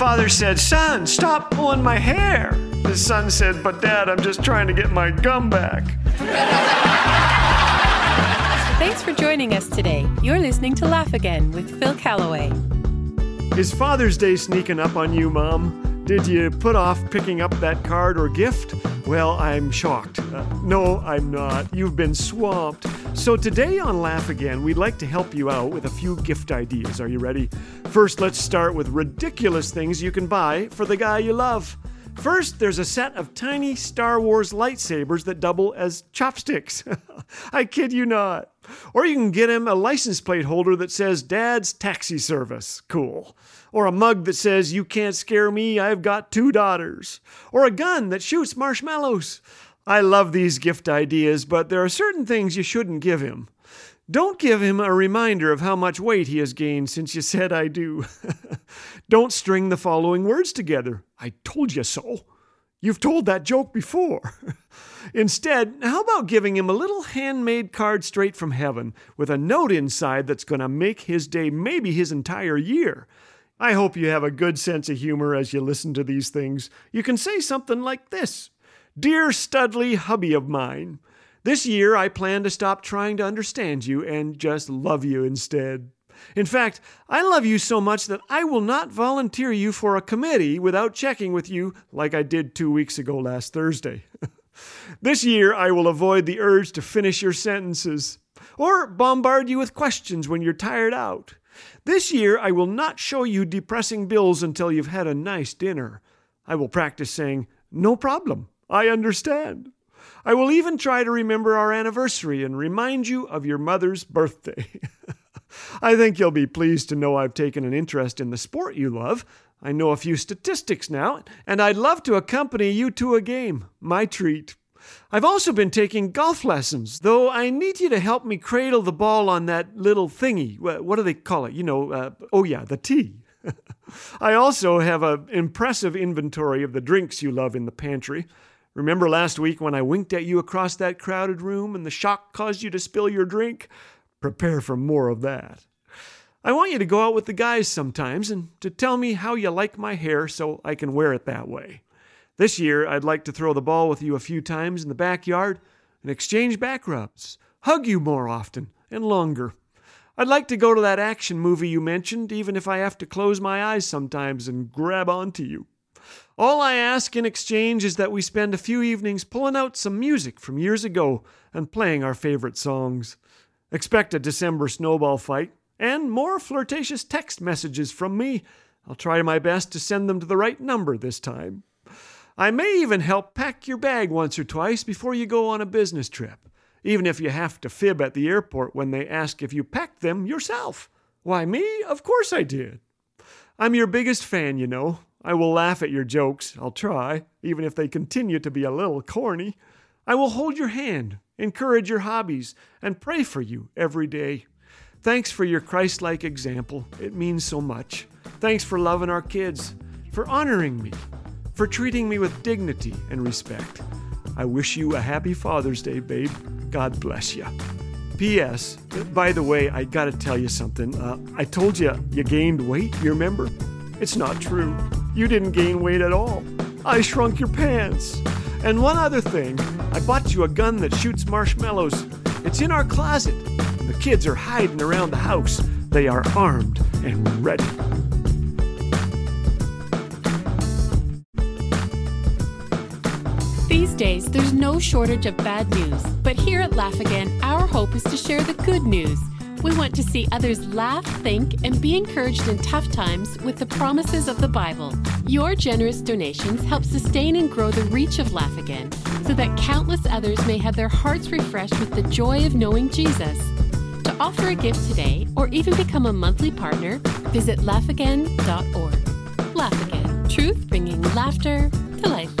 father said, Son, stop pulling my hair. The son said, But dad, I'm just trying to get my gum back. Thanks for joining us today. You're listening to Laugh Again with Phil Callaway. Is Father's Day sneaking up on you, Mom? Did you put off picking up that card or gift? Well, I'm shocked. Uh, no, I'm not. You've been swamped. So, today on Laugh Again, we'd like to help you out with a few gift ideas. Are you ready? First, let's start with ridiculous things you can buy for the guy you love. First, there's a set of tiny Star Wars lightsabers that double as chopsticks. I kid you not. Or you can get him a license plate holder that says Dad's Taxi Service. Cool. Or a mug that says You can't scare me, I've got two daughters. Or a gun that shoots marshmallows. I love these gift ideas, but there are certain things you shouldn't give him. Don't give him a reminder of how much weight he has gained since you said I do. Don't string the following words together. I told you so. You've told that joke before. Instead, how about giving him a little handmade card straight from heaven with a note inside that's going to make his day, maybe his entire year? I hope you have a good sense of humor as you listen to these things. You can say something like this Dear Studley hubby of mine, this year, I plan to stop trying to understand you and just love you instead. In fact, I love you so much that I will not volunteer you for a committee without checking with you like I did two weeks ago last Thursday. this year, I will avoid the urge to finish your sentences or bombard you with questions when you're tired out. This year, I will not show you depressing bills until you've had a nice dinner. I will practice saying, No problem, I understand. I will even try to remember our anniversary and remind you of your mother's birthday. I think you'll be pleased to know I've taken an interest in the sport you love. I know a few statistics now, and I'd love to accompany you to a game. My treat. I've also been taking golf lessons, though I need you to help me cradle the ball on that little thingy. What do they call it? You know, uh, oh yeah, the tee. I also have an impressive inventory of the drinks you love in the pantry. Remember last week when I winked at you across that crowded room and the shock caused you to spill your drink? Prepare for more of that. I want you to go out with the guys sometimes and to tell me how you like my hair so I can wear it that way. This year, I'd like to throw the ball with you a few times in the backyard and exchange back rubs, hug you more often and longer. I'd like to go to that action movie you mentioned, even if I have to close my eyes sometimes and grab onto you. All I ask in exchange is that we spend a few evenings pulling out some music from years ago and playing our favorite songs. Expect a December snowball fight and more flirtatious text messages from me. I'll try my best to send them to the right number this time. I may even help pack your bag once or twice before you go on a business trip, even if you have to fib at the airport when they ask if you packed them yourself. Why, me? Of course I did. I'm your biggest fan, you know, I will laugh at your jokes, I'll try, even if they continue to be a little corny. I will hold your hand, encourage your hobbies, and pray for you every day. Thanks for your Christ like example. It means so much. Thanks for loving our kids, for honoring me, for treating me with dignity and respect. I wish you a happy Father's Day, babe. God bless you. P.S. By the way, I gotta tell you something. Uh, I told you you gained weight, you remember? It's not true. You didn't gain weight at all. I shrunk your pants. And one other thing, I bought you a gun that shoots marshmallows. It's in our closet. The kids are hiding around the house. They are armed and ready. These days, there's no shortage of bad news. But here at Laugh Again, our hope is to share the good news we want to see others laugh, think, and be encouraged in tough times with the promises of the Bible. Your generous donations help sustain and grow the reach of Laugh Again so that countless others may have their hearts refreshed with the joy of knowing Jesus. Offer a gift today or even become a monthly partner, visit laughagain.org. Laugh Again, truth bringing laughter to life.